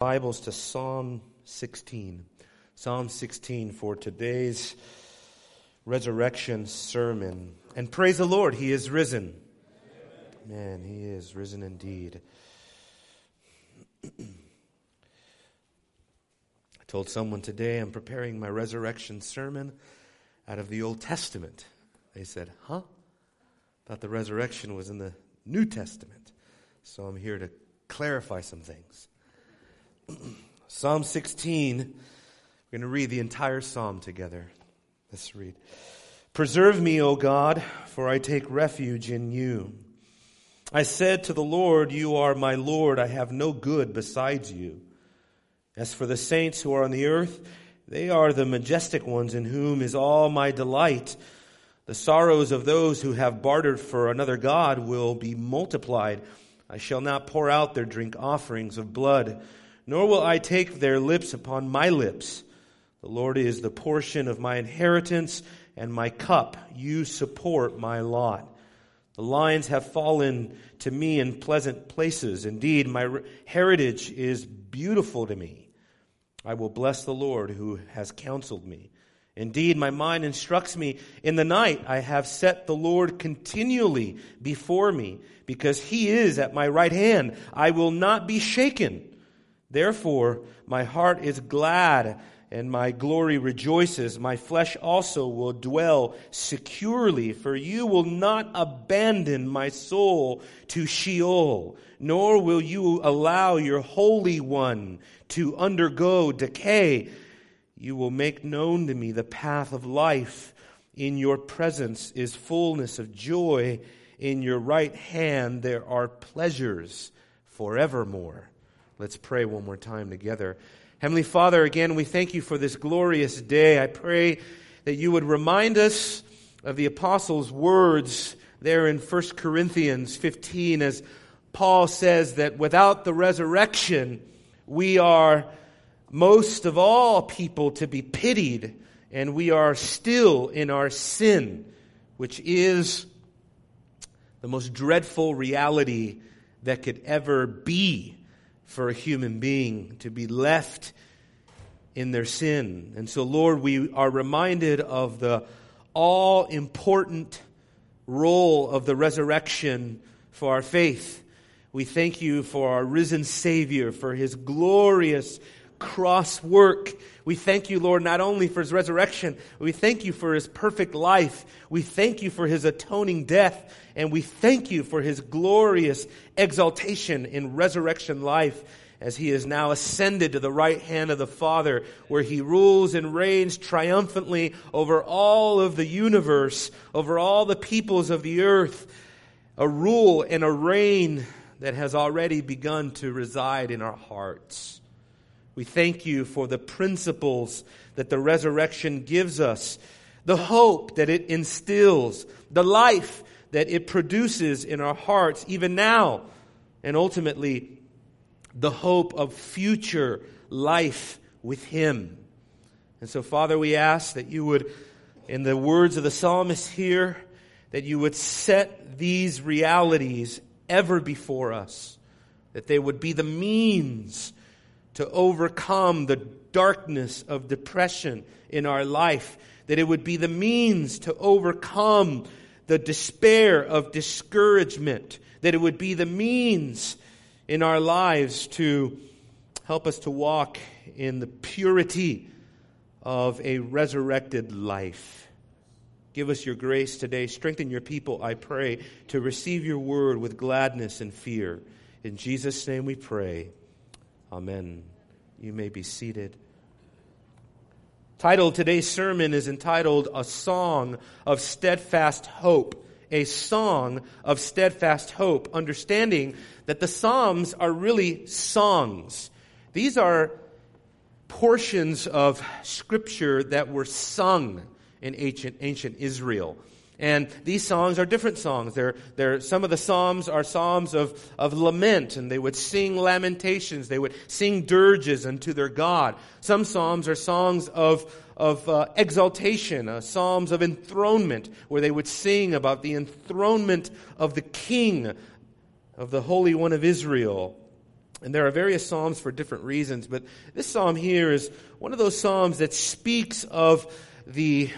Bibles to Psalm 16. Psalm 16 for today's resurrection sermon. And praise the Lord, He is risen. Man, He is risen indeed. I told someone today I'm preparing my resurrection sermon out of the Old Testament. They said, Huh? Thought the resurrection was in the New Testament. So I'm here to clarify some things. Psalm 16, we're going to read the entire psalm together. Let's read. Preserve me, O God, for I take refuge in you. I said to the Lord, You are my Lord, I have no good besides you. As for the saints who are on the earth, they are the majestic ones in whom is all my delight. The sorrows of those who have bartered for another God will be multiplied. I shall not pour out their drink offerings of blood nor will I take their lips upon my lips. The Lord is the portion of my inheritance and my cup. You support my lot. The lines have fallen to me in pleasant places. Indeed, my heritage is beautiful to me. I will bless the Lord who has counseled me. Indeed, my mind instructs me. In the night, I have set the Lord continually before me because he is at my right hand. I will not be shaken. Therefore, my heart is glad and my glory rejoices. My flesh also will dwell securely, for you will not abandon my soul to Sheol, nor will you allow your Holy One to undergo decay. You will make known to me the path of life. In your presence is fullness of joy. In your right hand there are pleasures forevermore. Let's pray one more time together. Heavenly Father, again, we thank you for this glorious day. I pray that you would remind us of the apostles' words there in 1 Corinthians 15 as Paul says that without the resurrection, we are most of all people to be pitied, and we are still in our sin, which is the most dreadful reality that could ever be for a human being to be left in their sin. And so, Lord, we are reminded of the all important role of the resurrection for our faith. We thank you for our risen Savior, for his glorious cross work. We thank you, Lord, not only for his resurrection, we thank you for his perfect life. We thank you for his atoning death. And we thank you for his glorious exaltation in resurrection life as he is now ascended to the right hand of the Father, where he rules and reigns triumphantly over all of the universe, over all the peoples of the earth. A rule and a reign that has already begun to reside in our hearts. We thank you for the principles that the resurrection gives us, the hope that it instills, the life that it produces in our hearts, even now, and ultimately, the hope of future life with Him. And so, Father, we ask that you would, in the words of the psalmist here, that you would set these realities ever before us, that they would be the means to overcome the darkness of depression in our life, that it would be the means to overcome the despair of discouragement, that it would be the means in our lives to help us to walk in the purity of a resurrected life. Give us your grace today. Strengthen your people, I pray, to receive your word with gladness and fear. In Jesus' name we pray. Amen. You may be seated. Title today's sermon is entitled A Song of Steadfast Hope. A song of steadfast hope, understanding that the Psalms are really songs. These are portions of scripture that were sung in ancient, ancient Israel. And these songs are different songs. They're, they're, some of the psalms are psalms of, of lament, and they would sing lamentations. They would sing dirges unto their God. Some psalms are songs of, of uh, exaltation, uh, psalms of enthronement, where they would sing about the enthronement of the King, of the Holy One of Israel. And there are various psalms for different reasons, but this psalm here is one of those psalms that speaks of the,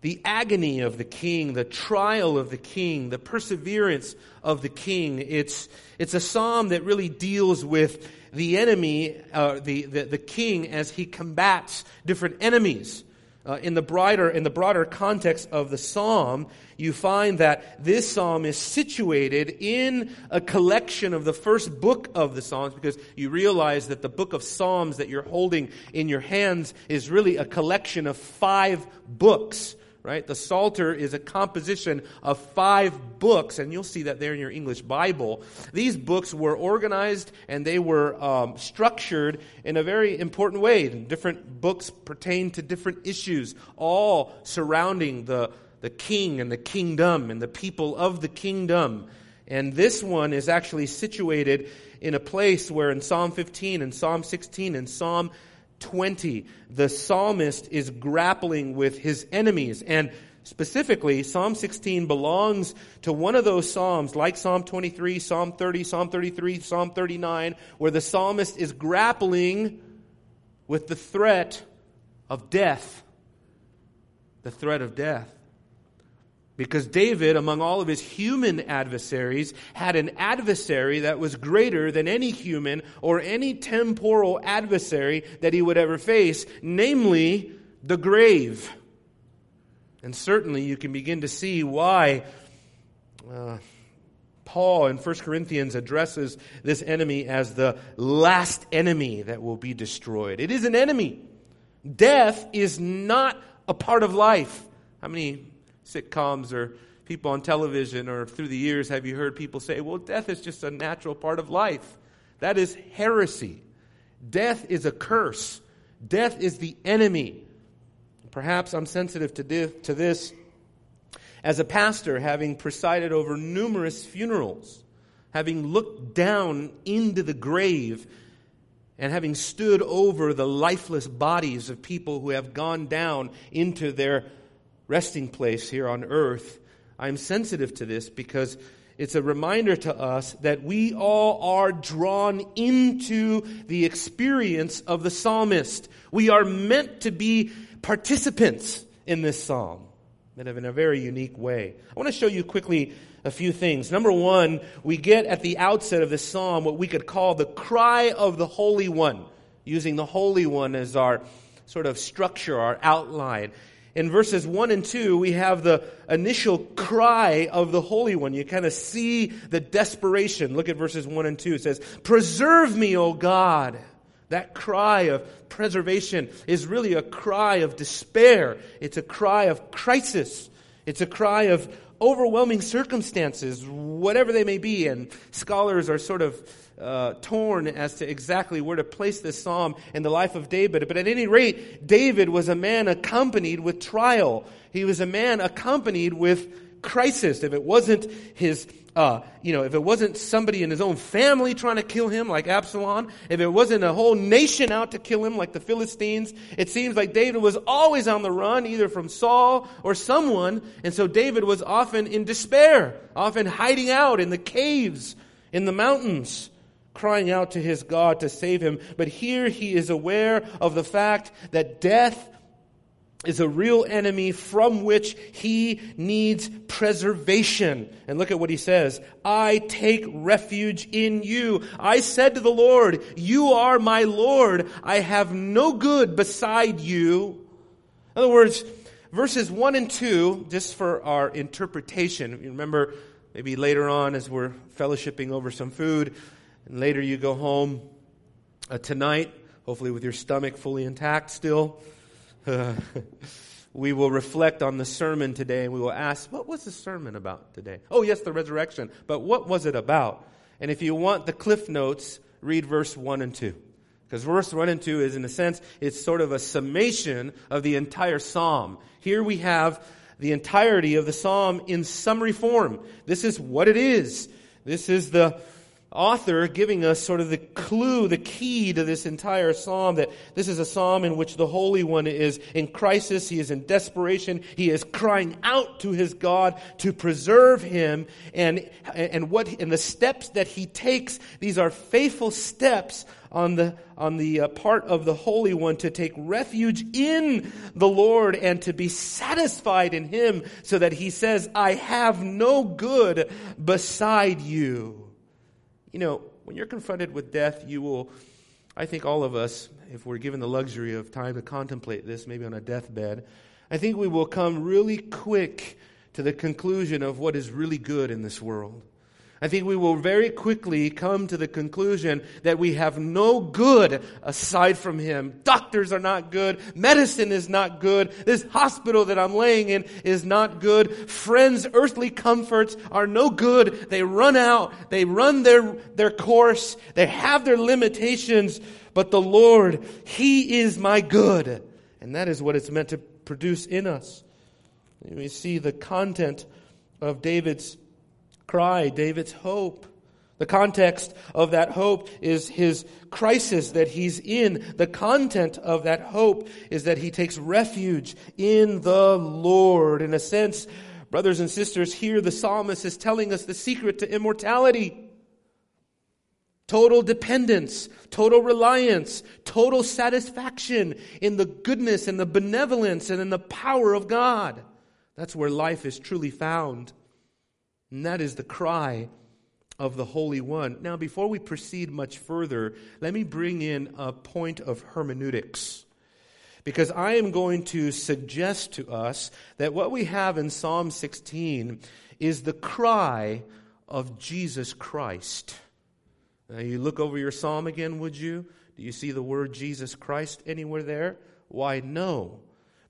the agony of the king, the trial of the king, the perseverance of the king. It's, it's a psalm that really deals with the enemy, uh, the, the, the king, as he combats different enemies. Uh, in the broader in the broader context of the psalm, you find that this psalm is situated in a collection of the first book of the Psalms because you realize that the book of Psalms that you're holding in your hands is really a collection of five books right? The Psalter is a composition of five books, and you'll see that there in your English Bible. These books were organized and they were um, structured in a very important way. Different books pertain to different issues, all surrounding the, the king and the kingdom and the people of the kingdom. And this one is actually situated in a place where in Psalm 15 and Psalm 16 and Psalm 20, the psalmist is grappling with his enemies. And specifically, Psalm 16 belongs to one of those psalms, like Psalm 23, Psalm 30, Psalm 33, Psalm 39, where the psalmist is grappling with the threat of death. The threat of death. Because David, among all of his human adversaries, had an adversary that was greater than any human or any temporal adversary that he would ever face, namely the grave. And certainly you can begin to see why uh, Paul in 1 Corinthians addresses this enemy as the last enemy that will be destroyed. It is an enemy. Death is not a part of life. How many sitcoms or people on television or through the years have you heard people say, well, death is just a natural part of life? That is heresy. Death is a curse. Death is the enemy. Perhaps I'm sensitive to, this as a pastor, having presided over numerous funerals, having looked down into the grave, and having stood over the lifeless bodies of people who have gone down into their resting place here on earth, I'm sensitive to this because it's a reminder to us that we all are drawn into the experience of the psalmist. We are meant to be participants in this psalm, but in a very unique way. I want to show you quickly a few things. Number one, we get at the outset of this psalm what we could call the cry of the Holy One, using the Holy One as our sort of structure, our outline in verses 1 and 2, we have the initial cry of the Holy One. You kind of see the desperation. Look at verses 1 and 2. It says, Preserve me, O God. That cry of preservation is really a cry of despair. It's a cry of crisis. It's a cry of overwhelming circumstances, whatever they may be. And scholars are sort of uh, torn as to exactly where to place this psalm in the life of David. But at any rate, David was a man accompanied with trial. He was a man accompanied with crisis. If it wasn't his uh, you know, if it wasn't somebody in his own family trying to kill him like Absalom, if it wasn't a whole nation out to kill him like the Philistines, it seems like David was always on the run, either from Saul or someone. And so David was often in despair, often hiding out in the caves, in the mountains crying out to his God to save him. But here he is aware of the fact that death is a real enemy from which he needs preservation. And look at what he says. I take refuge in you. I said to the Lord, you are my Lord. I have no good beside you. In other words, verses 1 and 2, just for our interpretation, you remember maybe later on as we're fellowshipping over some food, and later you go home uh, tonight, hopefully with your stomach fully intact still. We will reflect on the sermon today and we will ask, what was the sermon about today? Oh, yes, the resurrection. But what was it about? And if you want the cliff notes, read verse 1 and 2. Because verse 1 and 2 is, in a sense, it's sort of a summation of the entire psalm. Here we have the entirety of the psalm in summary form. This is what it is. This is the author giving us sort of the clue, the key to this entire psalm that this is a psalm in which the Holy One is in crisis. He is in desperation. He is crying out to his God to preserve him. And, and what, and the steps that he takes, these are faithful steps on the, on the uh, part of the Holy One to take refuge in the Lord and to be satisfied in Him so that He says, I have no good beside you. You know, when you're confronted with death, you will, I think all of us, if we're given the luxury of time to contemplate this, maybe on a deathbed, I think we will come really quick to the conclusion of what is really good in this world. I think we will very quickly come to the conclusion that we have no good aside from Him. Doctors are not good. Medicine is not good. This hospital that I'm laying in is not good. Friends' earthly comforts are no good. They run out. They run their, their course. They have their limitations. But the Lord, He is my good. And that is what it's meant to produce in us. We see the content of David's cry, David's hope. The context of that hope is his crisis that he's in. The content of that hope is that he takes refuge in the Lord. In a sense, brothers and sisters, here the psalmist is telling us the secret to immortality. Total dependence, total reliance, total satisfaction in the goodness and the benevolence and in the power of God. That's where life is truly found. And that is the cry of the Holy One. Now, before we proceed much further, let me bring in a point of hermeneutics. Because I am going to suggest to us that what we have in Psalm 16 is the cry of Jesus Christ. Now, you look over your psalm again, would you? Do you see the word Jesus Christ anywhere there? Why, no.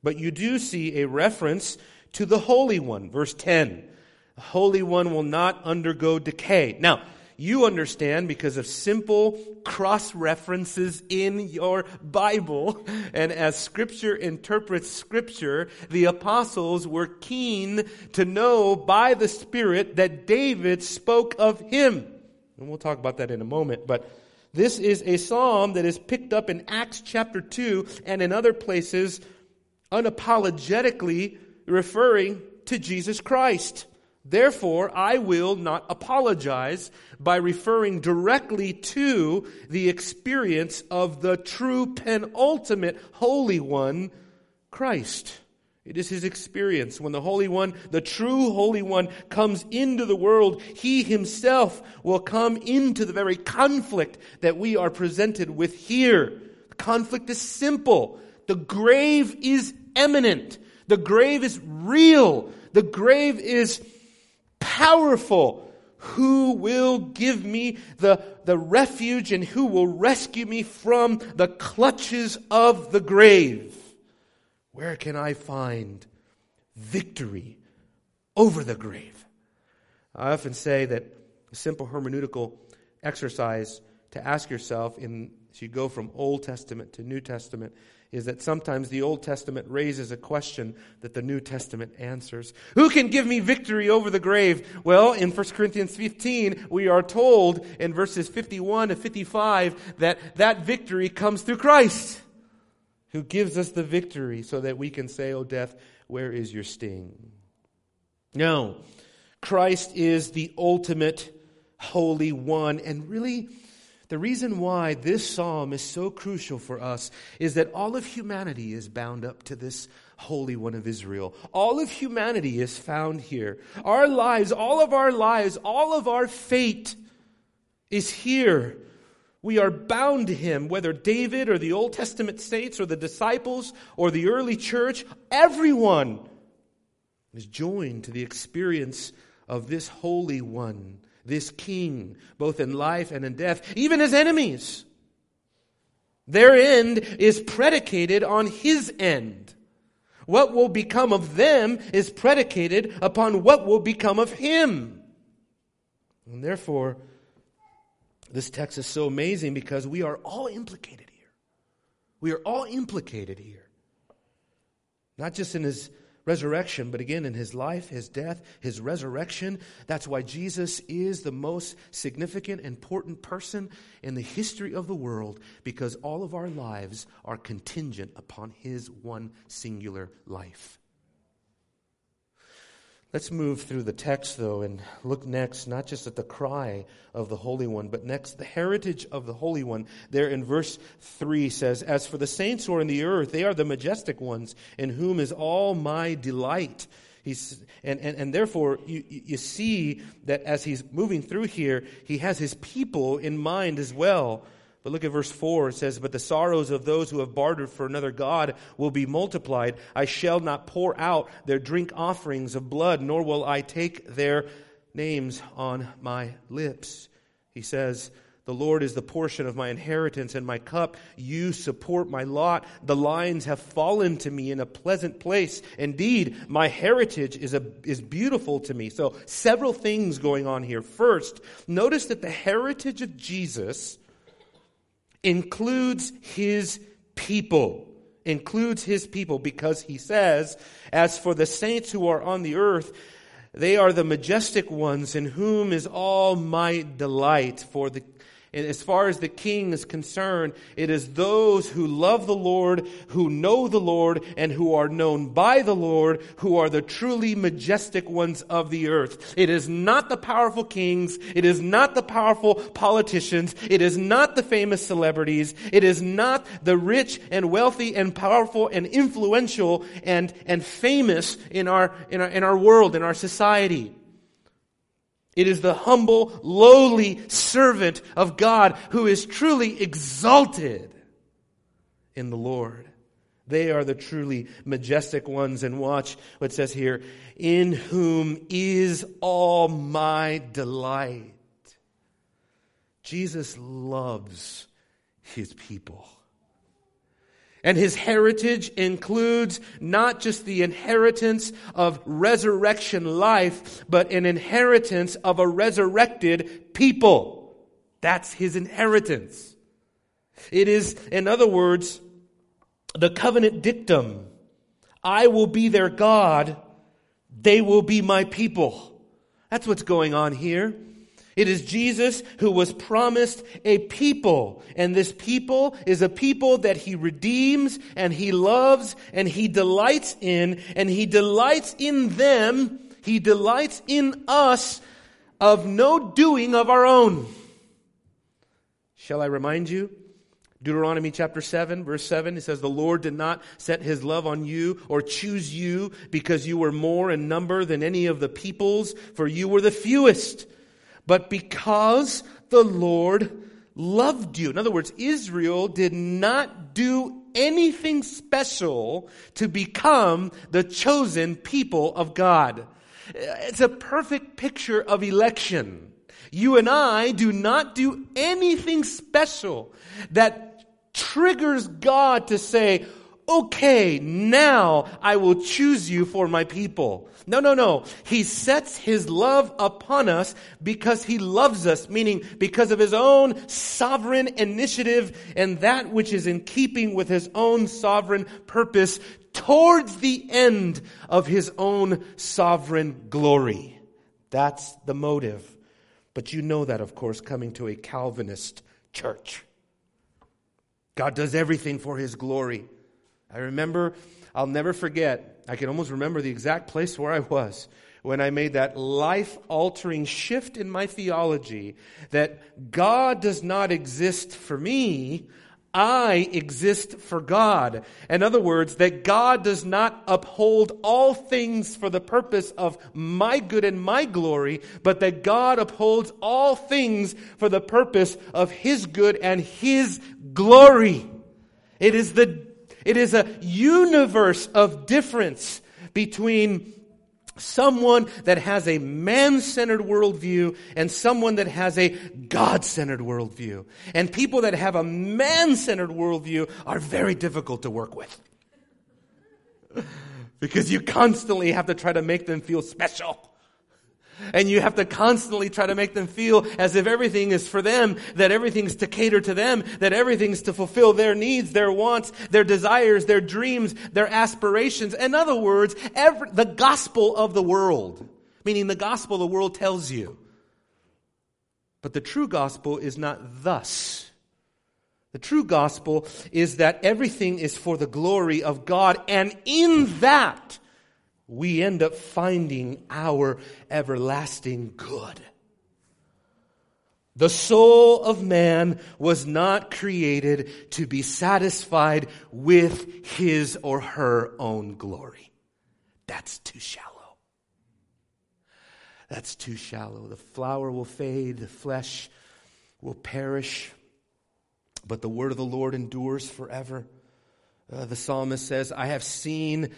But you do see a reference to the Holy One, verse 10. The Holy One will not undergo decay. Now, you understand because of simple cross references in your Bible. And as Scripture interprets Scripture, the apostles were keen to know by the Spirit that David spoke of him. And we'll talk about that in a moment. But this is a psalm that is picked up in Acts chapter 2 and in other places unapologetically referring to Jesus Christ. Therefore, I will not apologize by referring directly to the experience of the true penultimate Holy One, Christ. It is his experience. When the Holy One, the true Holy One, comes into the world, he himself will come into the very conflict that we are presented with here. The conflict is simple. The grave is imminent. The grave is real. The grave is powerful. Who will give me the, the refuge and who will rescue me from the clutches of the grave? Where can I find victory over the grave? I often say that a simple hermeneutical exercise to ask yourself in, you go from Old Testament to New Testament is that sometimes the Old Testament raises a question that the New Testament answers. Who can give me victory over the grave? Well, in 1 Corinthians 15, we are told in verses 51 to 55 that that victory comes through Christ, who gives us the victory so that we can say, Oh, death, where is your sting? No, Christ is the ultimate Holy One, and really, the reason why this psalm is so crucial for us is that all of humanity is bound up to this Holy One of Israel. All of humanity is found here. Our lives, all of our lives, all of our fate is here. We are bound to him, whether David or the Old Testament saints or the disciples or the early church, everyone is joined to the experience of this Holy One this king, both in life and in death, even his enemies. Their end is predicated on his end. What will become of them is predicated upon what will become of him. And therefore, this text is so amazing because we are all implicated here. We are all implicated here. Not just in his resurrection, but again, in his life, his death, his resurrection. That's why Jesus is the most significant, important person in the history of the world, because all of our lives are contingent upon his one singular life. Let's move through the text, though, and look next, not just at the cry of the Holy One, but next, the heritage of the Holy One. There in verse 3 says, As for the saints who are in the earth, they are the majestic ones, in whom is all my delight. He's, and, and, and therefore, you, you see that as he's moving through here, he has his people in mind as well. But look at verse 4. It says, But the sorrows of those who have bartered for another God will be multiplied. I shall not pour out their drink offerings of blood, nor will I take their names on my lips. He says, the Lord is the portion of my inheritance and my cup. You support my lot. The lines have fallen to me in a pleasant place. Indeed, my heritage is, a, is beautiful to me. So, several things going on here. First, notice that the heritage of Jesus includes his people. Includes his people because he says, As for the saints who are on the earth, they are the majestic ones in whom is all my delight. For the as far as the king is concerned, it is those who love the Lord, who know the Lord, and who are known by the Lord, who are the truly majestic ones of the earth. It is not the powerful kings. It is not the powerful politicians. It is not the famous celebrities. It is not the rich and wealthy and powerful and influential and, and famous in our, in our, in our world, in our society. It is the humble, lowly servant of God who is truly exalted in the Lord. They are the truly majestic ones. And watch what says here in whom is all my delight. Jesus loves his people. And his heritage includes not just the inheritance of resurrection life, but an inheritance of a resurrected people. That's his inheritance. It is, in other words, the covenant dictum. I will be their God. They will be my people. That's what's going on here. It is Jesus who was promised a people. And this people is a people that he redeems and he loves and he delights in. And he delights in them. He delights in us of no doing of our own. Shall I remind you? Deuteronomy chapter 7, verse 7, it says, The Lord did not set his love on you or choose you because you were more in number than any of the peoples, for you were the fewest but because the Lord loved you. In other words, Israel did not do anything special to become the chosen people of God. It's a perfect picture of election. You and I do not do anything special that triggers God to say, okay, now I will choose you for my people. No, no, no. He sets his love upon us because he loves us, meaning because of his own sovereign initiative and that which is in keeping with his own sovereign purpose towards the end of his own sovereign glory. That's the motive. But you know that, of course, coming to a Calvinist church. God does everything for his glory. I remember, I'll never forget, I can almost remember the exact place where I was when I made that life altering shift in my theology that God does not exist for me. I exist for God. In other words, that God does not uphold all things for the purpose of my good and my glory, but that God upholds all things for the purpose of His good and His glory. It is the it is a universe of difference between someone that has a man centered worldview and someone that has a God centered worldview. And people that have a man centered worldview are very difficult to work with. because you constantly have to try to make them feel special. And you have to constantly try to make them feel as if everything is for them, that everything's to cater to them, that everything's to fulfill their needs, their wants, their desires, their dreams, their aspirations. In other words, every, the gospel of the world, meaning the gospel the world tells you. But the true gospel is not thus. The true gospel is that everything is for the glory of God, and in that, we end up finding our everlasting good. The soul of man was not created to be satisfied with his or her own glory. That's too shallow. That's too shallow. The flower will fade, the flesh will perish, but the word of the Lord endures forever. Uh, the psalmist says, I have seen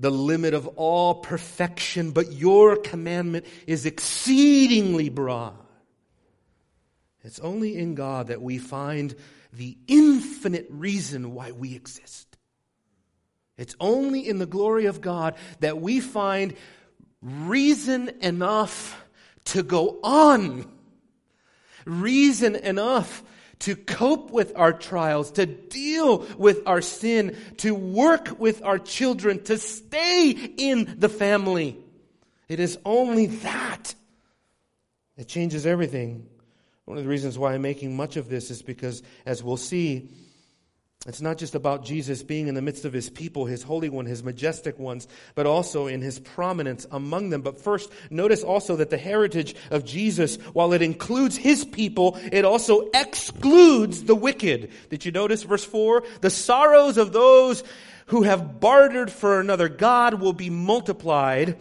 the limit of all perfection, but your commandment is exceedingly broad. It's only in God that we find the infinite reason why we exist. It's only in the glory of God that we find reason enough to go on. Reason enough to cope with our trials, to deal with our sin, to work with our children, to stay in the family. It is only that. It changes everything. One of the reasons why I'm making much of this is because, as we'll see, it's not just about Jesus being in the midst of his people, his holy one, his majestic ones, but also in his prominence among them. But first, notice also that the heritage of Jesus, while it includes his people, it also excludes the wicked. Did you notice verse 4? The sorrows of those who have bartered for another God will be multiplied.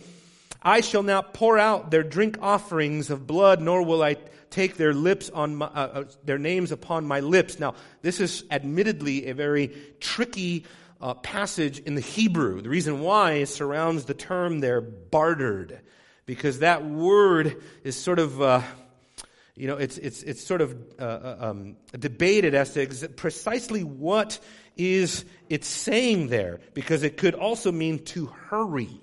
I shall not pour out their drink offerings of blood, nor will I take their lips on my, uh, uh, their names upon my lips. Now, this is admittedly a very tricky uh, passage in the Hebrew. The reason why surrounds the term there, bartered, because that word is sort of, uh, you know, it's, it's, it's sort of uh, uh um, debated as to ex- precisely what is it saying there, because it could also mean to hurry.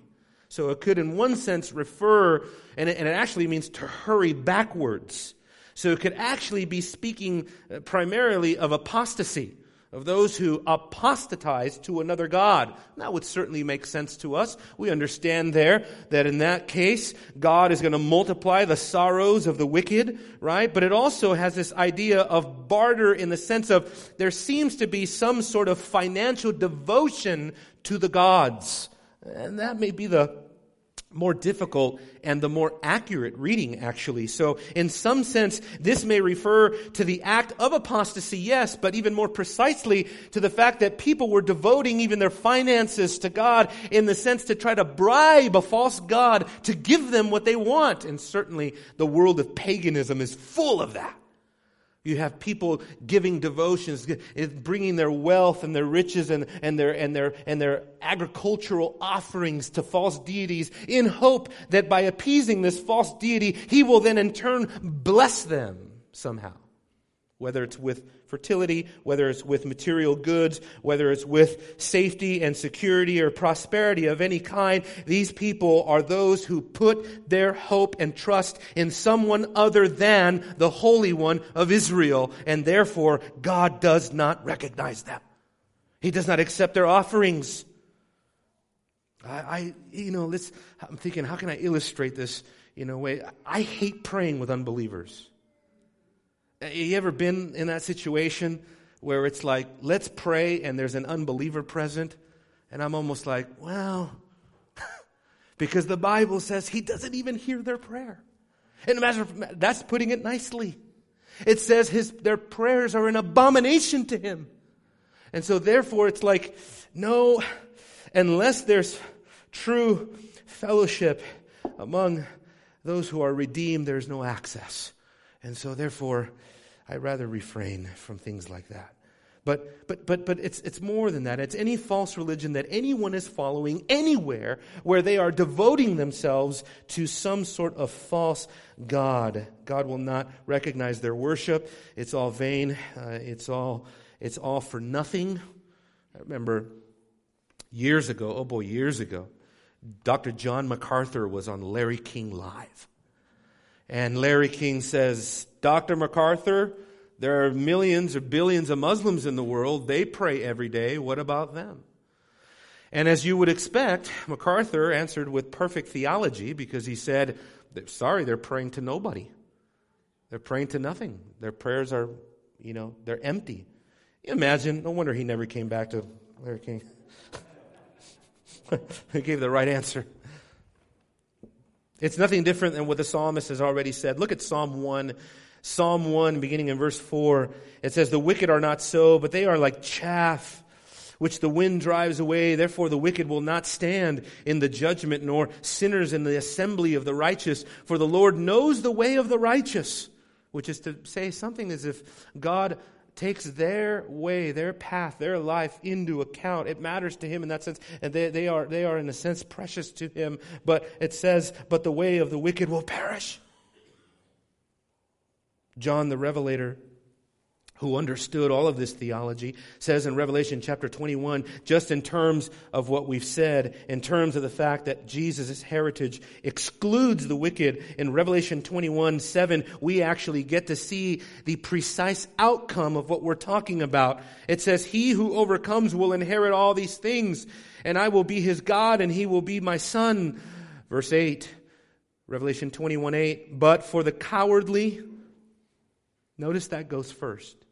So it could, in one sense, refer, and it, and it actually means to hurry backwards. So it could actually be speaking uh, primarily of apostasy, of those who apostatize to another God. That would certainly make sense to us. We understand there that in that case, God is going to multiply the sorrows of the wicked, right? But it also has this idea of barter in the sense of there seems to be some sort of financial devotion to the gods. And that may be the more difficult and the more accurate reading, actually. So, in some sense, this may refer to the act of apostasy, yes, but even more precisely to the fact that people were devoting even their finances to God in the sense to try to bribe a false God to give them what they want. And certainly the world of paganism is full of that. You have people giving devotions, bringing their wealth and their riches and, and, their, and, their, and their agricultural offerings to false deities in hope that by appeasing this false deity, he will then in turn bless them somehow. Whether it's with fertility, whether it's with material goods, whether it's with safety and security or prosperity of any kind, these people are those who put their hope and trust in someone other than the Holy One of Israel, and therefore God does not recognize them. He does not accept their offerings. I, I you know, I'm thinking, how can I illustrate this in a way? I hate praying with unbelievers. Have you ever been in that situation where it's like, let's pray and there's an unbeliever present? And I'm almost like, well, because the Bible says he doesn't even hear their prayer. And that's putting it nicely. It says his, their prayers are an abomination to him. And so therefore it's like, no, unless there's true fellowship among those who are redeemed, there's no access. And so therefore, I'd rather refrain from things like that. But, but, but, but it's, it's more than that. It's any false religion that anyone is following anywhere where they are devoting themselves to some sort of false God. God will not recognize their worship. It's all vain. Uh, it's, all, it's all for nothing. I remember years ago, oh boy, years ago, Dr. John MacArthur was on Larry King Live. And Larry King says, Dr. MacArthur, there are millions or billions of Muslims in the world. They pray every day. What about them? And as you would expect, MacArthur answered with perfect theology because he said, Sorry, they're praying to nobody. They're praying to nothing. Their prayers are, you know, they're empty. Imagine, no wonder he never came back to Larry King. he gave the right answer. It's nothing different than what the psalmist has already said. Look at Psalm 1. Psalm 1, beginning in verse 4. It says, The wicked are not so, but they are like chaff which the wind drives away. Therefore, the wicked will not stand in the judgment, nor sinners in the assembly of the righteous. For the Lord knows the way of the righteous, which is to say something as if God takes their way, their path, their life into account. It matters to him in that sense, and they, they, are, they are, in a sense, precious to him. But it says, But the way of the wicked will perish. John the Revelator who understood all of this theology, says in Revelation chapter 21, just in terms of what we've said, in terms of the fact that Jesus' heritage excludes the wicked, in Revelation 21, 7, we actually get to see the precise outcome of what we're talking about. It says, He who overcomes will inherit all these things, and I will be his God, and he will be my son. Verse 8, Revelation 21, 8, but for the cowardly, notice that goes first.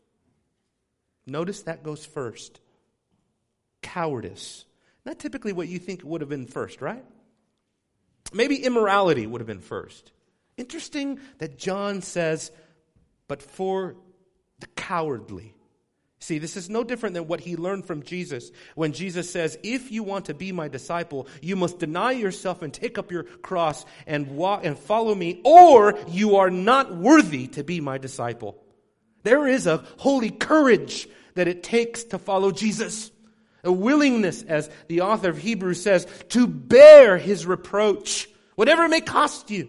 Notice that goes first. Cowardice. Not typically what you think would have been first, right? Maybe immorality would have been first. Interesting that John says, but for the cowardly. See, this is no different than what he learned from Jesus when Jesus says, If you want to be my disciple, you must deny yourself and take up your cross and walk and follow me, or you are not worthy to be my disciple. There is a holy courage that it takes to follow Jesus. A willingness, as the author of Hebrews says, to bear his reproach, whatever it may cost you.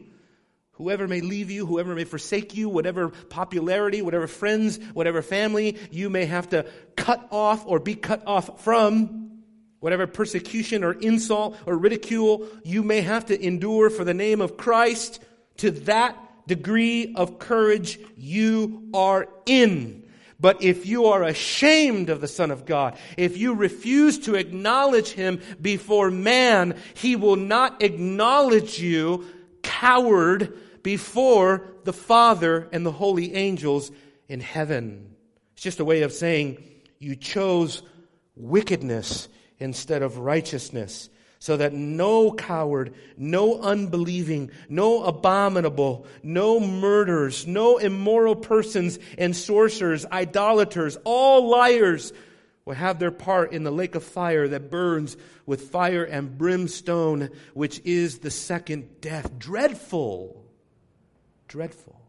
Whoever may leave you, whoever may forsake you, whatever popularity, whatever friends, whatever family you may have to cut off or be cut off from, whatever persecution or insult or ridicule you may have to endure for the name of Christ, to that degree of courage you are in. But if you are ashamed of the Son of God, if you refuse to acknowledge Him before man, He will not acknowledge you, coward, before the Father and the holy angels in heaven. It's just a way of saying you chose wickedness instead of righteousness so that no coward, no unbelieving, no abominable, no murderers, no immoral persons and sorcerers, idolaters, all liars will have their part in the lake of fire that burns with fire and brimstone, which is the second death. Dreadful. Dreadful.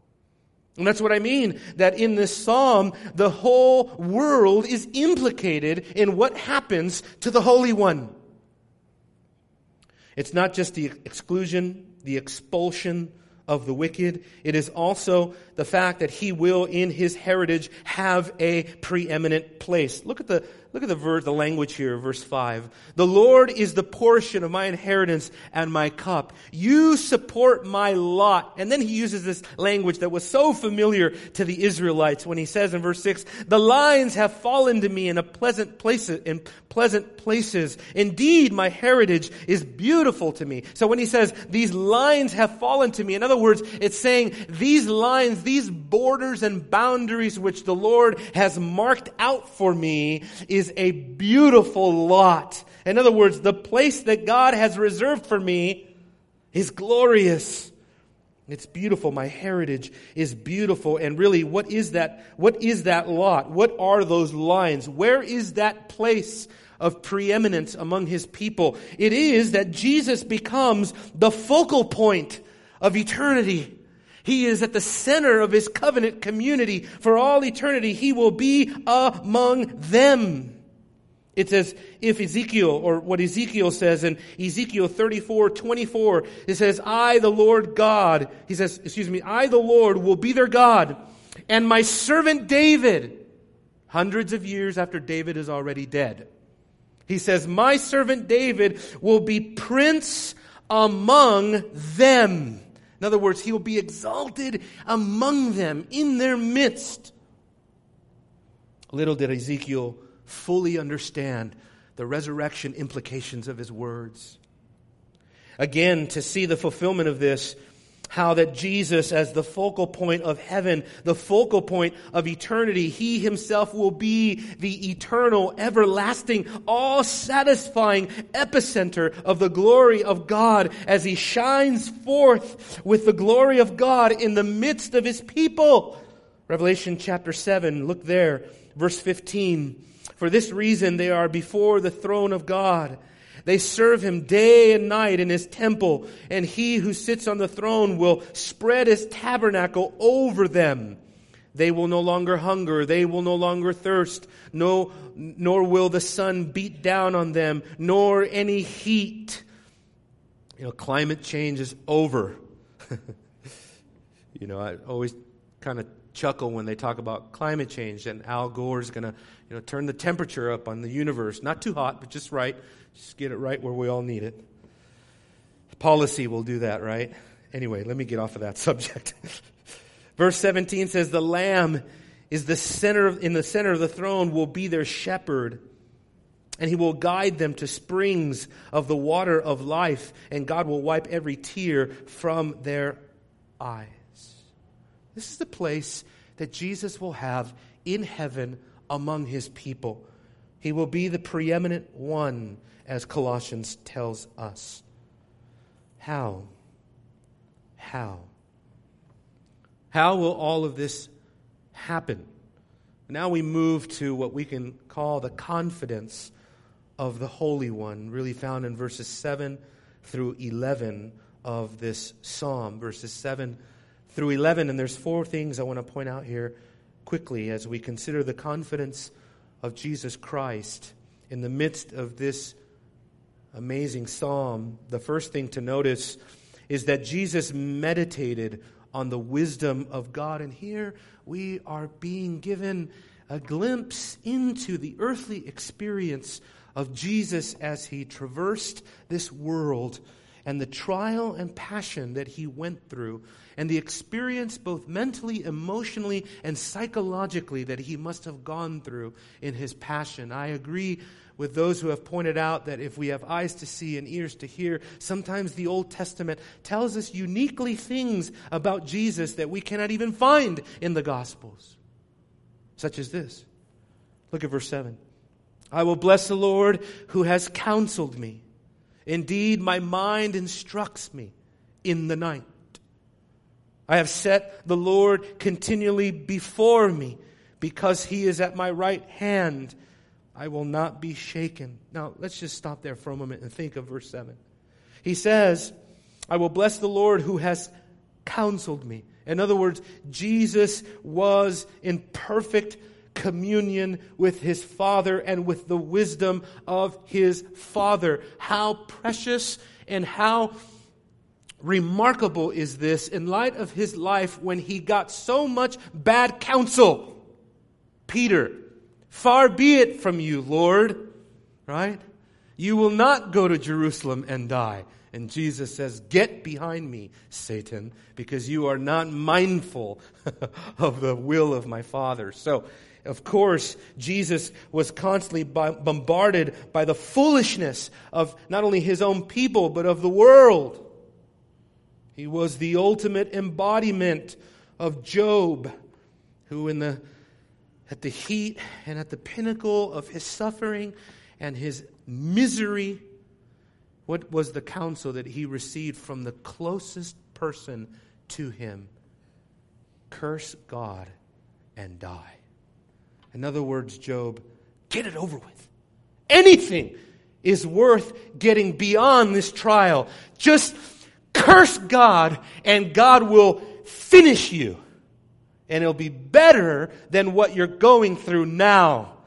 And that's what I mean, that in this psalm, the whole world is implicated in what happens to the Holy One. It's not just the exclusion, the expulsion of the wicked. It is also the fact that he will, in his heritage, have a preeminent place. Look at the Look at the verse, the language here, verse 5. The Lord is the portion of my inheritance and my cup. You support my lot. And then he uses this language that was so familiar to the Israelites when he says in verse 6, the lines have fallen to me in a pleasant place in pleasant places. Indeed, my heritage is beautiful to me. So when he says these lines have fallen to me, in other words, it's saying these lines, these borders and boundaries which the Lord has marked out for me is a beautiful lot. In other words, the place that God has reserved for me is glorious. It's beautiful. My heritage is beautiful. And really, what is that? What is that lot? What are those lines? Where is that place of preeminence among his people? It is that Jesus becomes the focal point of eternity. He is at the center of his covenant community. For all eternity, he will be among them. It says, if Ezekiel, or what Ezekiel says in Ezekiel 34, 24, it says, I, the Lord God, he says, excuse me, I, the Lord, will be their God, and my servant David, hundreds of years after David is already dead, he says, my servant David will be prince among them. In other words, he will be exalted among them in their midst. Little did Ezekiel fully understand the resurrection implications of his words. Again, to see the fulfillment of this, how that Jesus, as the focal point of heaven, the focal point of eternity, he himself will be the eternal, everlasting, all satisfying epicenter of the glory of God as he shines forth with the glory of God in the midst of his people. Revelation chapter 7, look there, verse 15. For this reason they are before the throne of God they serve him day and night in his temple, and he who sits on the throne will spread his tabernacle over them. They will no longer hunger, they will no longer thirst, no, nor will the sun beat down on them, nor any heat. You know, climate change is over. you know, I always kind of chuckle when they talk about climate change and Al Gore is going to, you know, turn the temperature up on the universe. Not too hot, but just right. Just get it right where we all need it. Policy will do that, right? Anyway, let me get off of that subject. Verse 17 says, The Lamb is the center of, in the center of the throne will be their shepherd and he will guide them to springs of the water of life, and God will wipe every tear from their eyes. This is the place that Jesus will have in heaven among his people. He will be the preeminent one as Colossians tells us. How? How? How will all of this happen? Now we move to what we can call the confidence of the Holy One, really found in verses 7 through 11 of this psalm. Verses 7 through 11. And there's four things I want to point out here quickly as we consider the confidence of Jesus Christ in the midst of this amazing psalm, the first thing to notice is that Jesus meditated on the wisdom of God. And here we are being given a glimpse into the earthly experience of Jesus as he traversed this world and the trial and passion that he went through and the experience both mentally, emotionally, and psychologically that he must have gone through in his passion. I agree with those who have pointed out that if we have eyes to see and ears to hear, sometimes the Old Testament tells us uniquely things about Jesus that we cannot even find in the Gospels, such as this. Look at verse 7. I will bless the Lord who has counseled me. Indeed, my mind instructs me in the night. I have set the Lord continually before me because he is at my right hand. I will not be shaken. Now, let's just stop there for a moment and think of verse 7. He says, I will bless the Lord who has counseled me. In other words, Jesus was in perfect communion with his Father and with the wisdom of his Father. How precious and how remarkable is this in light of his life when he got so much bad counsel? Peter, far be it from you, Lord, right? You will not go to Jerusalem and die. And Jesus says, Get behind me, Satan, because you are not mindful of the will of my Father. So, of course, Jesus was constantly bombarded by the foolishness of not only his own people, but of the world. He was the ultimate embodiment of Job, who, in the, at the heat and at the pinnacle of his suffering and his misery, what was the counsel that he received from the closest person to him? Curse God and die. In other words, Job, get it over with. Anything is worth getting beyond this trial. Just curse God and God will finish you. And it'll be better than what you're going through now.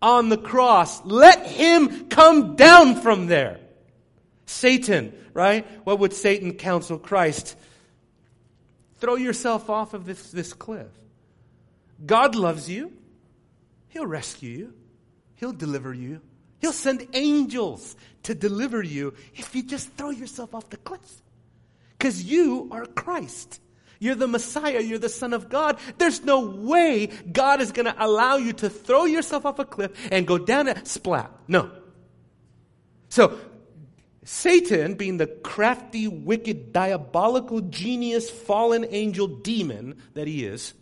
On the cross, let him come down from there. Satan, right? What would Satan counsel Christ? Throw yourself off of this, this cliff. God loves you. He'll rescue you. He'll deliver you. He'll send angels to deliver you if you just throw yourself off the cliff. Because you are Christ. You're the Messiah. You're the Son of God. There's no way God is going to allow you to throw yourself off a cliff and go down a splat. No. So, Satan, being the crafty, wicked, diabolical, genius, fallen angel demon that he is,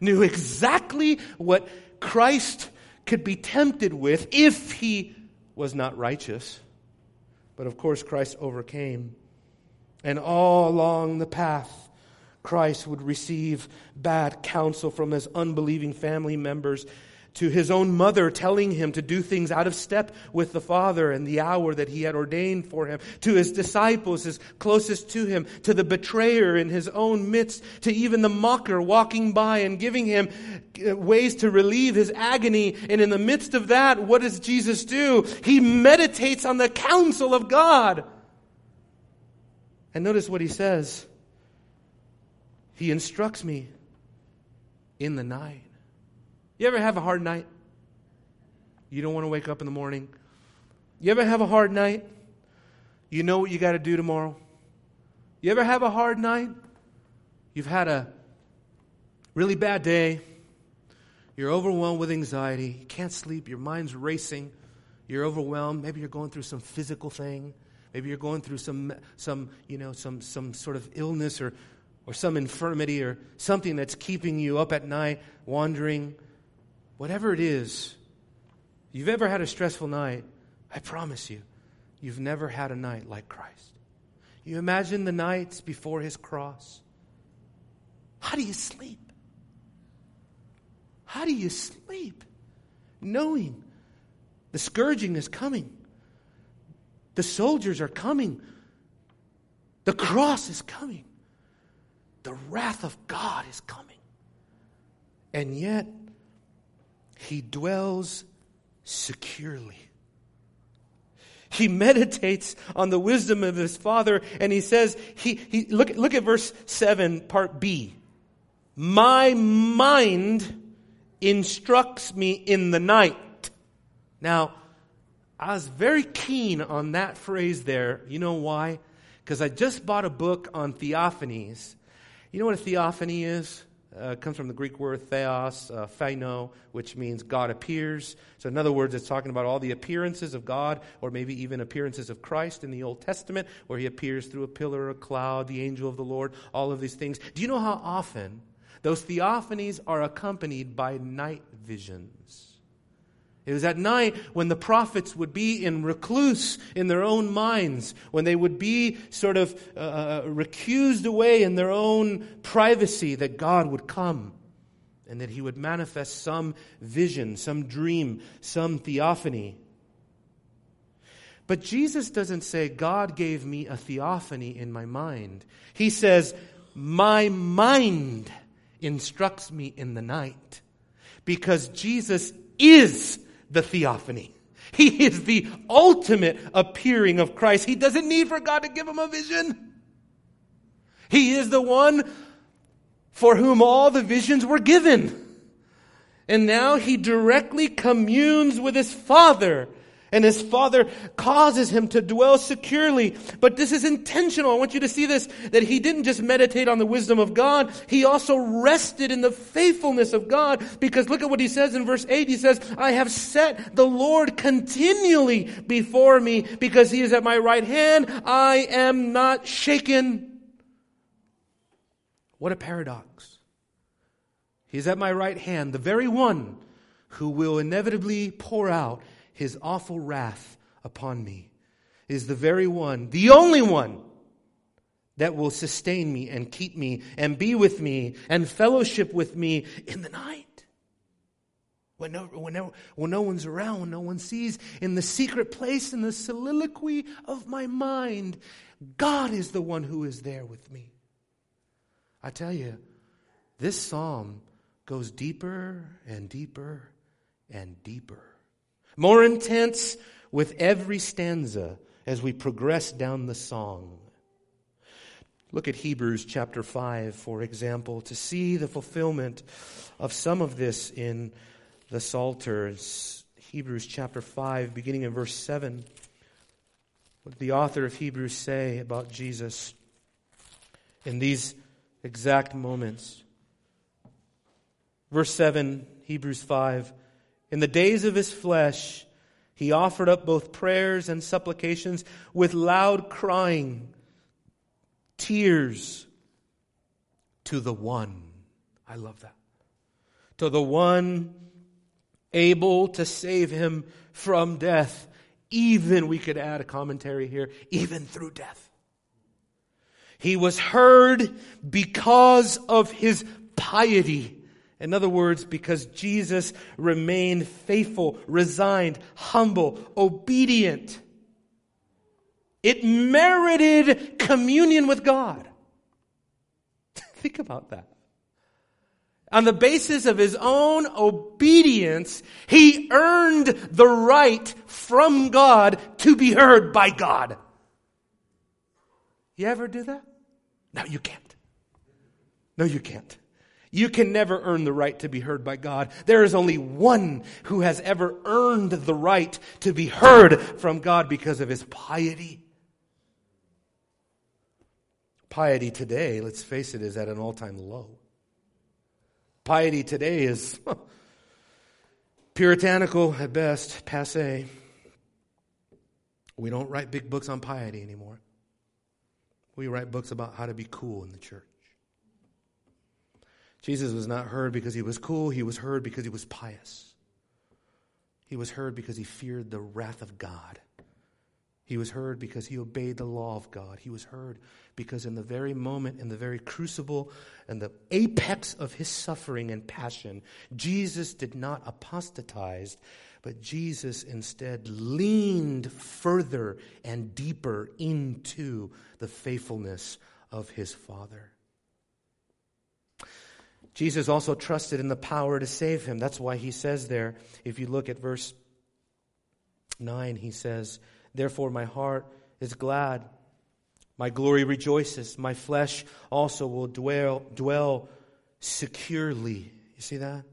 knew exactly what Christ could be tempted with if he was not righteous. But of course, Christ overcame. And all along the path, Christ would receive bad counsel from his unbelieving family members to his own mother telling him to do things out of step with the Father and the hour that he had ordained for him, to his disciples, his closest to him, to the betrayer in his own midst, to even the mocker walking by and giving him uh, ways to relieve his agony. And in the midst of that, what does Jesus do? He meditates on the counsel of God. And notice what he says. He instructs me in the night. You ever have a hard night? You don't want to wake up in the morning. You ever have a hard night? You know what you got to do tomorrow. You ever have a hard night? You've had a really bad day. You're overwhelmed with anxiety. You can't sleep. Your mind's racing. You're overwhelmed. Maybe you're going through some physical thing. Maybe you're going through some, some, you know, some, some sort of illness or, or some infirmity or something that's keeping you up at night, wandering whatever it is, you've ever had a stressful night, I promise you, you've never had a night like Christ. You imagine the nights before his cross. How do you sleep? How do you sleep? Knowing the scourging is coming, the soldiers are coming, the cross is coming, the wrath of God is coming. And yet, he dwells securely. He meditates on the wisdom of his father, and he says, he, he, look, look at verse 7, part B. My mind instructs me in the night. Now, I was very keen on that phrase there. You know why? Because I just bought a book on theophanies. You know what a theophany is? Uh, comes from the Greek word theos, uh, phaino, which means God appears. So, in other words, it's talking about all the appearances of God, or maybe even appearances of Christ in the Old Testament, where he appears through a pillar a cloud, the angel of the Lord, all of these things. Do you know how often those theophanies are accompanied by night visions? It was at night when the prophets would be in recluse in their own minds, when they would be sort of uh, uh, recused away in their own privacy, that God would come and that He would manifest some vision, some dream, some theophany. But Jesus doesn't say, God gave me a theophany in my mind. He says, My mind instructs me in the night. Because Jesus is the theophany. He is the ultimate appearing of Christ. He doesn't need for God to give him a vision. He is the one for whom all the visions were given. And now he directly communes with his Father and his father causes him to dwell securely. But this is intentional. I want you to see this, that he didn't just meditate on the wisdom of God. He also rested in the faithfulness of God. Because look at what he says in verse 8. He says, I have set the Lord continually before me because he is at my right hand. I am not shaken. What a paradox. He's at my right hand, the very one who will inevitably pour out his awful wrath upon me is the very one, the only one that will sustain me and keep me and be with me and fellowship with me in the night. When no, when, no, when no one's around, when no one sees, in the secret place, in the soliloquy of my mind, God is the one who is there with me. I tell you, this psalm goes deeper and deeper and deeper more intense with every stanza as we progress down the song. Look at Hebrews chapter 5, for example, to see the fulfillment of some of this in the Psalters. Hebrews chapter 5, beginning in verse 7. What did the author of Hebrews say about Jesus? in these exact moments. Verse 7, Hebrews 5. In the days of his flesh, he offered up both prayers and supplications with loud crying, tears to the one. I love that. To the one able to save him from death. Even, we could add a commentary here, even through death. He was heard because of his piety. In other words, because Jesus remained faithful, resigned, humble, obedient. It merited communion with God. Think about that. On the basis of his own obedience, he earned the right from God to be heard by God. You ever do that? No, you can't. No, you can't. You can never earn the right to be heard by God. There is only one who has ever earned the right to be heard from God because of his piety. Piety today, let's face it, is at an all time low. Piety today is puritanical at best, passe. We don't write big books on piety anymore. We write books about how to be cool in the church. Jesus was not heard because he was cool, he was heard because he was pious. He was heard because he feared the wrath of God. He was heard because he obeyed the law of God. He was heard because in the very moment, in the very crucible, and the apex of his suffering and passion, Jesus did not apostatize, but Jesus instead leaned further and deeper into the faithfulness of his Father. Jesus also trusted in the power to save him. That's why he says there, if you look at verse 9, he says, Therefore my heart is glad, my glory rejoices, my flesh also will dwell, dwell securely. You see that?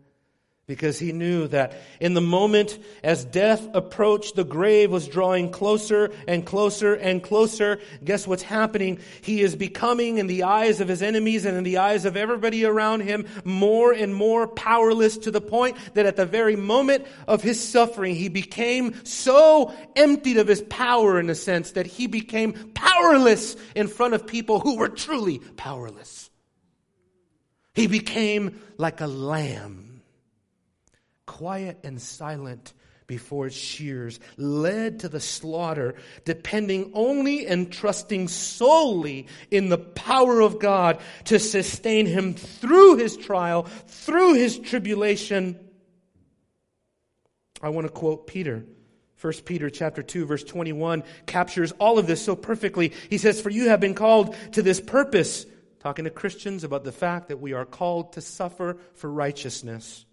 Because he knew that in the moment as death approached, the grave was drawing closer and closer and closer. Guess what's happening? He is becoming, in the eyes of his enemies and in the eyes of everybody around him, more and more powerless to the point that at the very moment of his suffering, he became so emptied of his power in a sense that he became powerless in front of people who were truly powerless. He became like a lamb quiet and silent before its shears, led to the slaughter, depending only and trusting solely in the power of God to sustain him through his trial, through his tribulation. I want to quote Peter. 1 Peter chapter 2 verse 21 captures all of this so perfectly. He says, For you have been called to this purpose, talking to Christians about the fact that we are called to suffer for righteousness.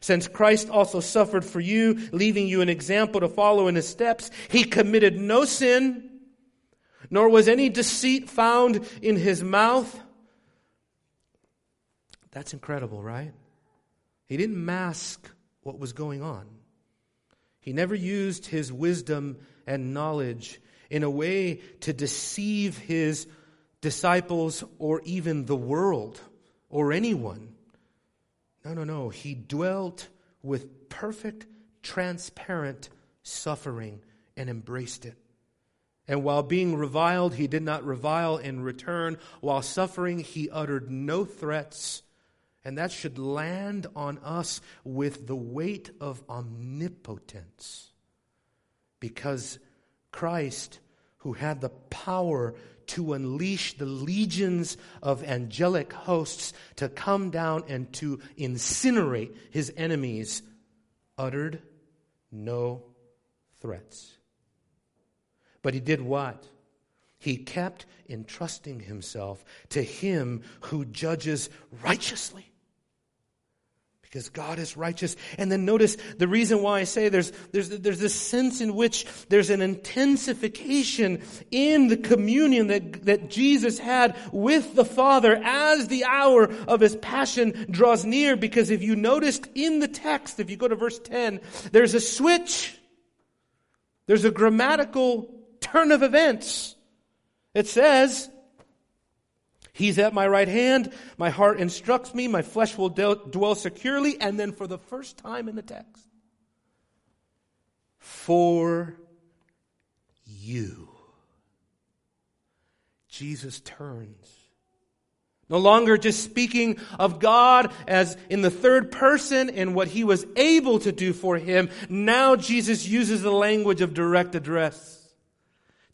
Since Christ also suffered for you, leaving you an example to follow in his steps, he committed no sin, nor was any deceit found in his mouth. That's incredible, right? He didn't mask what was going on. He never used his wisdom and knowledge in a way to deceive his disciples or even the world or anyone. No, no, no. He dwelt with perfect, transparent suffering and embraced it. And while being reviled, he did not revile in return. While suffering, he uttered no threats. And that should land on us with the weight of omnipotence. Because Christ, who had the power to unleash the legions of angelic hosts to come down and to incinerate his enemies, uttered no threats. But he did what? He kept entrusting himself to him who judges righteously because God is righteous. And then notice the reason why I say there's, there's, there's this sense in which there's an intensification in the communion that, that Jesus had with the Father as the hour of his passion draws near. Because if you noticed in the text, if you go to verse 10, there's a switch. There's a grammatical turn of events. It says, He's at my right hand. My heart instructs me. My flesh will dwell securely. And then for the first time in the text, for you. Jesus turns. No longer just speaking of God as in the third person and what he was able to do for him. Now Jesus uses the language of direct address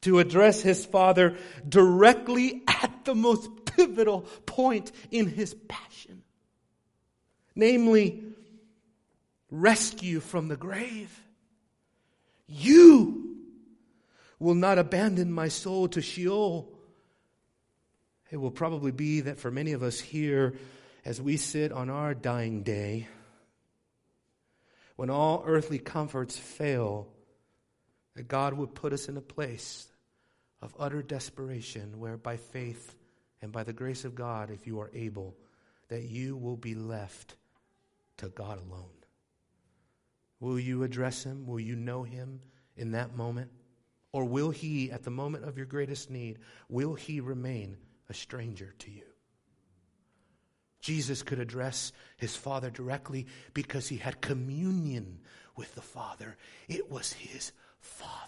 to address his father directly at the most pivotal point in his passion. Namely, rescue from the grave. You will not abandon my soul to Sheol. It will probably be that for many of us here, as we sit on our dying day, when all earthly comforts fail, that God would put us in a place of utter desperation where by faith and by the grace of God, if you are able, that you will be left to God alone. Will you address Him? Will you know Him in that moment? Or will He, at the moment of your greatest need, will He remain a stranger to you? Jesus could address his Father directly because he had communion with the Father. It was his Father.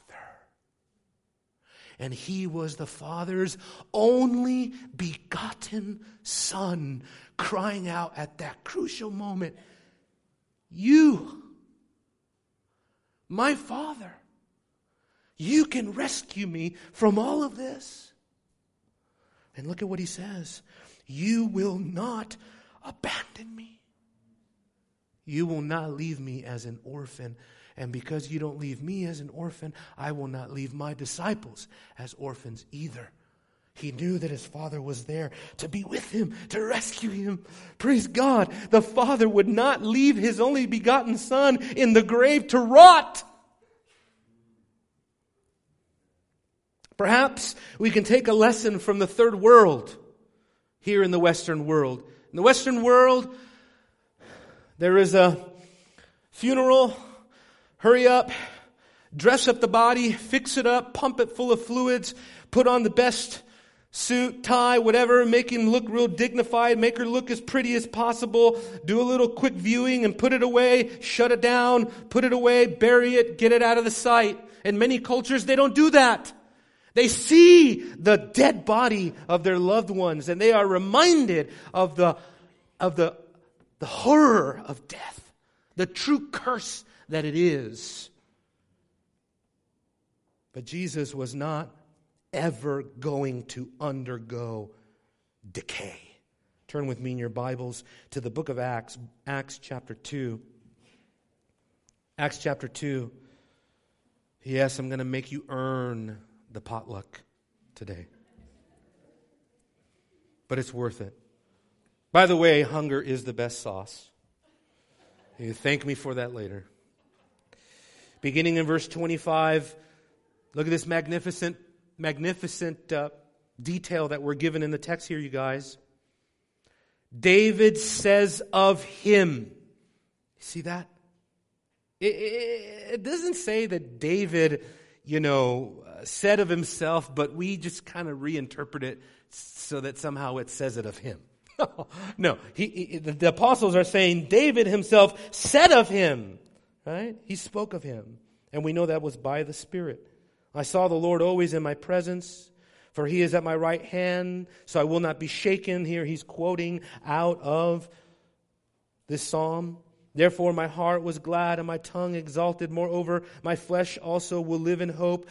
And he was the Father's only begotten Son, crying out at that crucial moment, You, my Father, you can rescue me from all of this. And look at what he says You will not abandon me. You will not leave me as an orphan. And because you don't leave me as an orphan, I will not leave my disciples as orphans either. He knew that his father was there to be with him, to rescue him. Praise God. The father would not leave his only begotten son in the grave to rot. Perhaps we can take a lesson from the third world here in the Western world. In the Western world, there is a funeral, hurry up, dress up the body, fix it up, pump it full of fluids, put on the best suit, tie, whatever, make him look real dignified, make her look as pretty as possible, do a little quick viewing and put it away, shut it down, put it away, bury it, get it out of the sight. In many cultures, they don't do that. They see the dead body of their loved ones and they are reminded of the, of the, the horror of death, the true curse that it is. But Jesus was not ever going to undergo decay. Turn with me in your Bibles to the book of Acts, Acts chapter 2. Acts chapter 2. Yes, I'm going to make you earn the potluck today. But it's worth it. By the way, hunger is the best sauce. You thank me for that later. Beginning in verse 25, look at this magnificent, magnificent uh, detail that we're given in the text here, you guys. David says of him, see that? It, it, it doesn't say that David, you know, said of himself, but we just kind of reinterpret it so that somehow it says it of him. no, he, he, the apostles are saying David himself said of him, right? He spoke of him. And we know that was by the Spirit. I saw the Lord always in my presence, for he is at my right hand, so I will not be shaken. Here he's quoting out of this psalm. Therefore, my heart was glad and my tongue exalted. Moreover, my flesh also will live in hope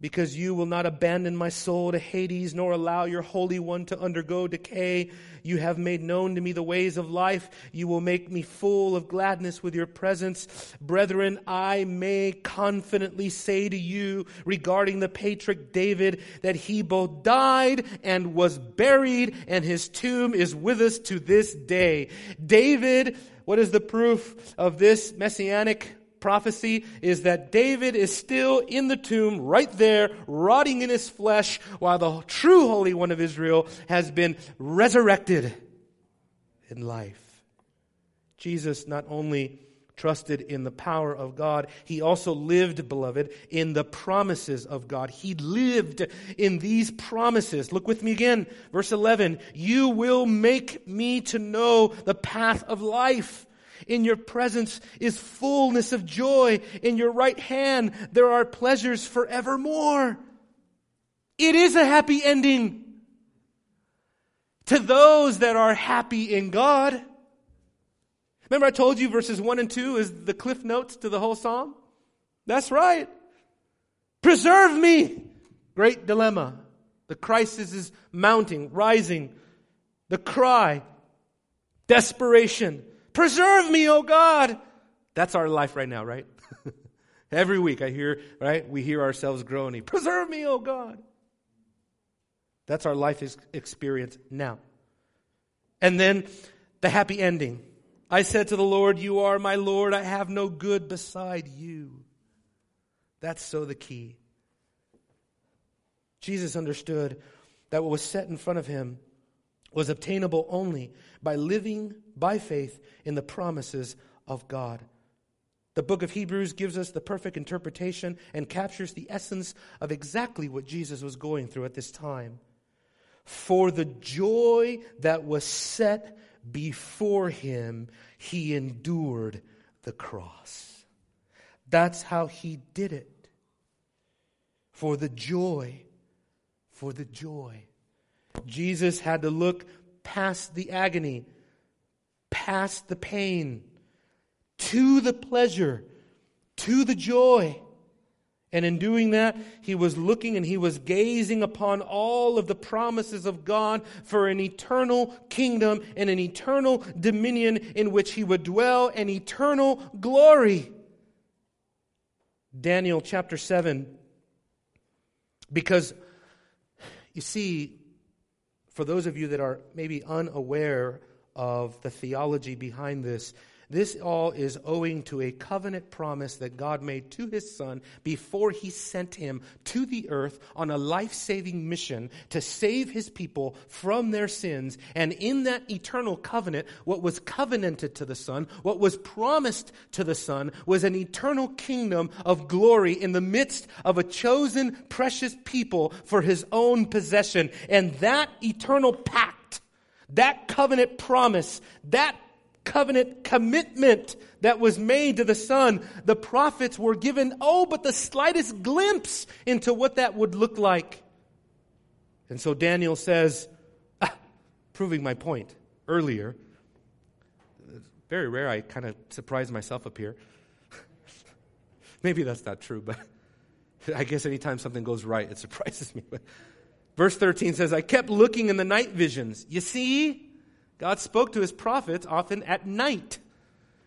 because you will not abandon my soul to Hades, nor allow your Holy One to undergo decay. You have made known to me the ways of life. You will make me full of gladness with your presence. Brethren, I may confidently say to you regarding the patriarch David that he both died and was buried, and his tomb is with us to this day. David, what is the proof of this messianic prophecy is that David is still in the tomb, right there, rotting in his flesh, while the true Holy One of Israel has been resurrected in life. Jesus not only trusted in the power of God. He also lived, beloved, in the promises of God. He lived in these promises. Look with me again. Verse 11. You will make me to know the path of life. In your presence is fullness of joy. In your right hand there are pleasures forevermore. It is a happy ending to those that are happy in God. Remember, I told you verses 1 and 2 is the cliff notes to the whole psalm? That's right. Preserve me. Great dilemma. The crisis is mounting, rising. The cry, desperation. Preserve me, O God. That's our life right now, right? Every week I hear, right? We hear ourselves groaning. Preserve me, O God. That's our life experience now. And then the happy ending. I said to the Lord, You are my Lord. I have no good beside you. That's so the key. Jesus understood that what was set in front of him was obtainable only by living by faith in the promises of God. The book of Hebrews gives us the perfect interpretation and captures the essence of exactly what Jesus was going through at this time. For the joy that was set before him, he endured the cross. That's how he did it. For the joy, for the joy. Jesus had to look past the agony, past the pain, to the pleasure, to the joy. And in doing that, he was looking and he was gazing upon all of the promises of God for an eternal kingdom and an eternal dominion in which he would dwell an eternal glory. Daniel chapter 7. Because, you see, for those of you that are maybe unaware of the theology behind this, this all is owing to a covenant promise that God made to his son before he sent him to the earth on a life saving mission to save his people from their sins. And in that eternal covenant, what was covenanted to the son, what was promised to the son, was an eternal kingdom of glory in the midst of a chosen, precious people for his own possession. And that eternal pact, that covenant promise, that covenant commitment that was made to the Son, the prophets were given, oh, but the slightest glimpse into what that would look like. And so Daniel says, ah, proving my point earlier, very rare, I kind of surprise myself up here. Maybe that's not true, but I guess anytime something goes right, it surprises me. Verse 13 says, I kept looking in the night visions. You see? God spoke to his prophets often at night.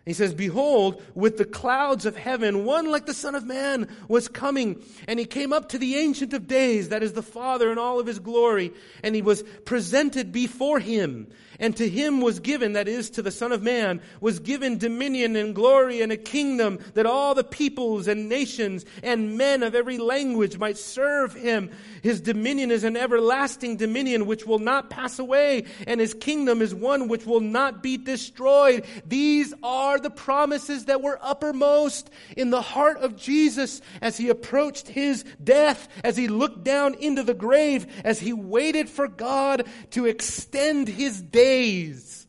He says, Behold, with the clouds of heaven, one like the Son of Man was coming. And he came up to the Ancient of Days, that is the Father in all of his glory. And he was presented before him. And to him was given, that is, to the Son of Man, was given dominion and glory and a kingdom that all the peoples and nations and men of every language might serve him. His dominion is an everlasting dominion which will not pass away, and his kingdom is one which will not be destroyed. These are the promises that were uppermost in the heart of Jesus as he approached his death, as he looked down into the grave, as he waited for God to extend his days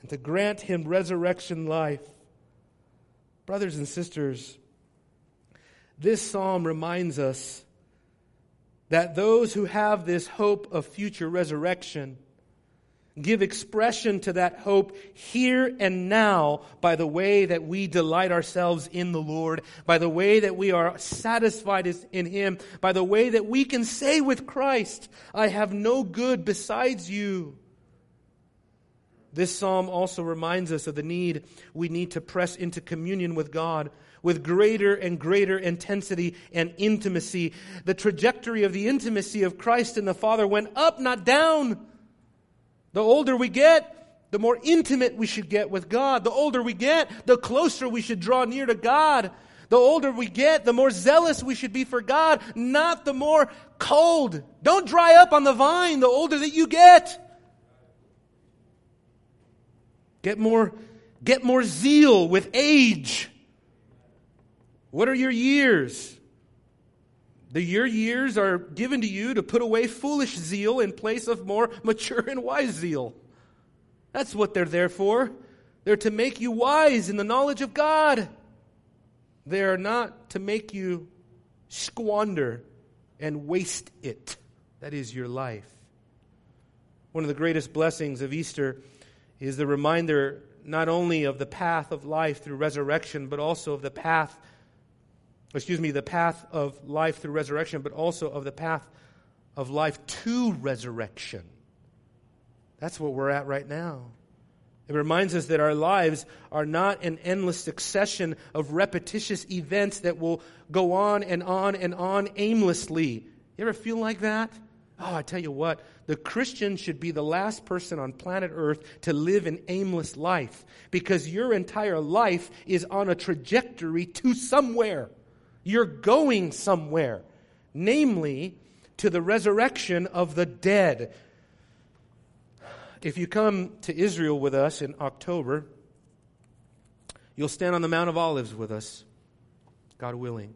and to grant him resurrection life. Brothers and sisters, this psalm reminds us that those who have this hope of future resurrection give expression to that hope here and now by the way that we delight ourselves in the Lord, by the way that we are satisfied in Him, by the way that we can say with Christ, I have no good besides you. This psalm also reminds us of the need we need to press into communion with God with greater and greater intensity and intimacy. The trajectory of the intimacy of Christ and the Father went up, not down. The older we get, the more intimate we should get with God. The older we get, the closer we should draw near to God. The older we get, the more zealous we should be for God, not the more cold. Don't dry up on the vine the older that you get. Get more Get more zeal with age. What are your years? The your years are given to you to put away foolish zeal in place of more mature and wise zeal. That's what they're there for. They're to make you wise in the knowledge of God. They are not to make you squander and waste it. That is your life. One of the greatest blessings of Easter is the reminder not only of the path of life through resurrection, but also of the path, excuse me, the path of life through resurrection, but also of the path of life to resurrection. That's what we're at right now. It reminds us that our lives are not an endless succession of repetitious events that will go on and on and on aimlessly. You ever feel like that? Oh, I tell you what, the Christian should be the last person on planet Earth to live an aimless life because your entire life is on a trajectory to somewhere. You're going somewhere, namely to the resurrection of the dead. If you come to Israel with us in October, you'll stand on the Mount of Olives with us, God willing.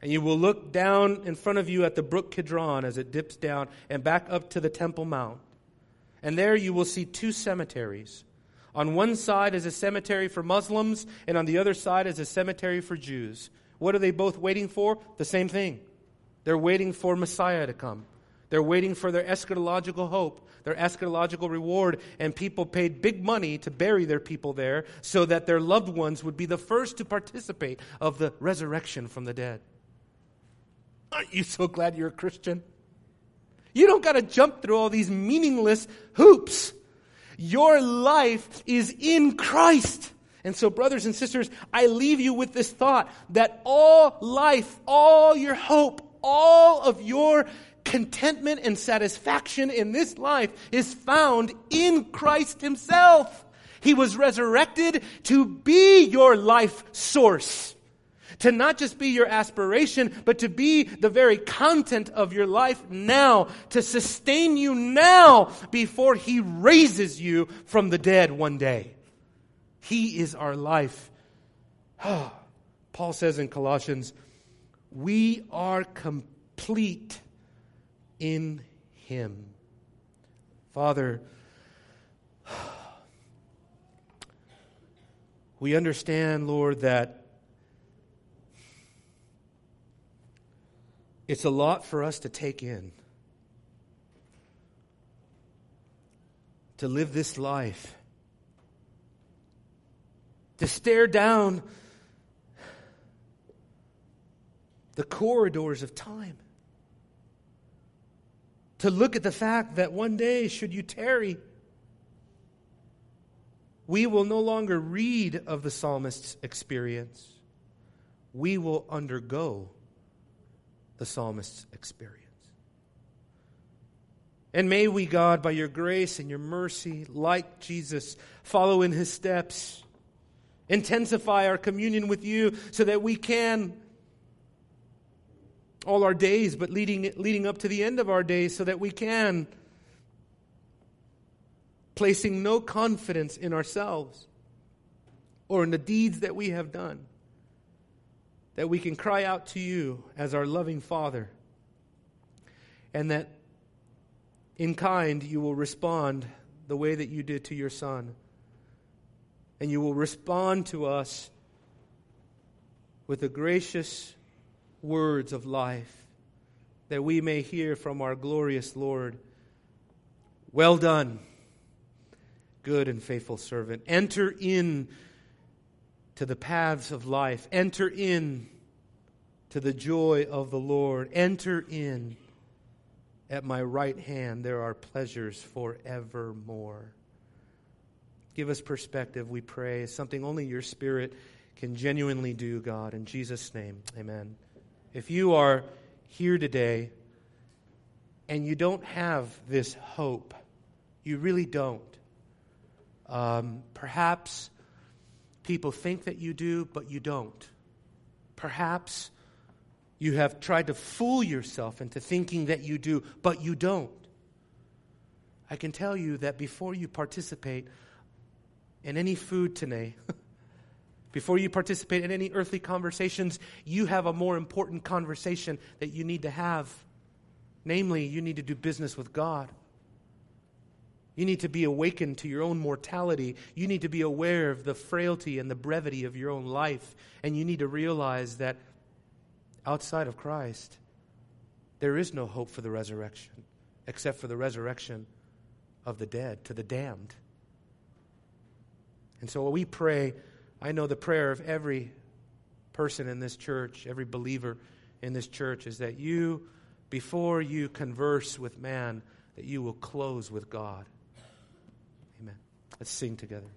And you will look down in front of you at the brook Kidron as it dips down and back up to the Temple Mount. And there you will see two cemeteries. On one side is a cemetery for Muslims, and on the other side is a cemetery for Jews. What are they both waiting for? The same thing. They're waiting for Messiah to come. They're waiting for their eschatological hope, their eschatological reward, and people paid big money to bury their people there so that their loved ones would be the first to participate of the resurrection from the dead. Aren't you so glad you're a Christian? You don't got to jump through all these meaningless hoops. Your life is in Christ. And so, brothers and sisters, I leave you with this thought that all life, all your hope, all of your contentment and satisfaction in this life is found in Christ Himself. He was resurrected to be your life source. To not just be your aspiration, but to be the very content of your life now, to sustain you now before He raises you from the dead one day. He is our life. Paul says in Colossians, we are complete in him. Father, we understand, Lord, that it's a lot for us to take in. To live this life. To stare down the corridors of time to look at the fact that one day, should you tarry, we will no longer read of the psalmist's experience. We will undergo the psalmist's experience. And may we, God, by your grace and your mercy, like Jesus, follow in his steps, intensify our communion with you so that we can all our days, but leading, leading up to the end of our days so that we can, placing no confidence in ourselves or in the deeds that we have done, that we can cry out to you as our loving Father, and that in kind you will respond the way that you did to your Son. And you will respond to us with the gracious words of life that we may hear from our glorious Lord. Well done, good and faithful servant. Enter in to the paths of life. Enter in to the joy of the Lord. Enter in. At my right hand there are pleasures forevermore. Give us perspective, we pray, something only your Spirit can genuinely do, God. In Jesus' name, amen. If you are here today and you don't have this hope, you really don't. Um, perhaps people think that you do, but you don't. Perhaps you have tried to fool yourself into thinking that you do, but you don't. I can tell you that before you participate in any food today, before you participate in any earthly conversations, you have a more important conversation that you need to have. Namely, you need to do business with God. You need to be awakened to your own mortality. You need to be aware of the frailty and the brevity of your own life. And you need to realize that outside of Christ, there is no hope for the resurrection except for the resurrection of the dead to the damned. And so we pray, I know the prayer of every person in this church, every believer in this church, is that you, before you converse with man, that you will close with God. Amen. Let's sing together.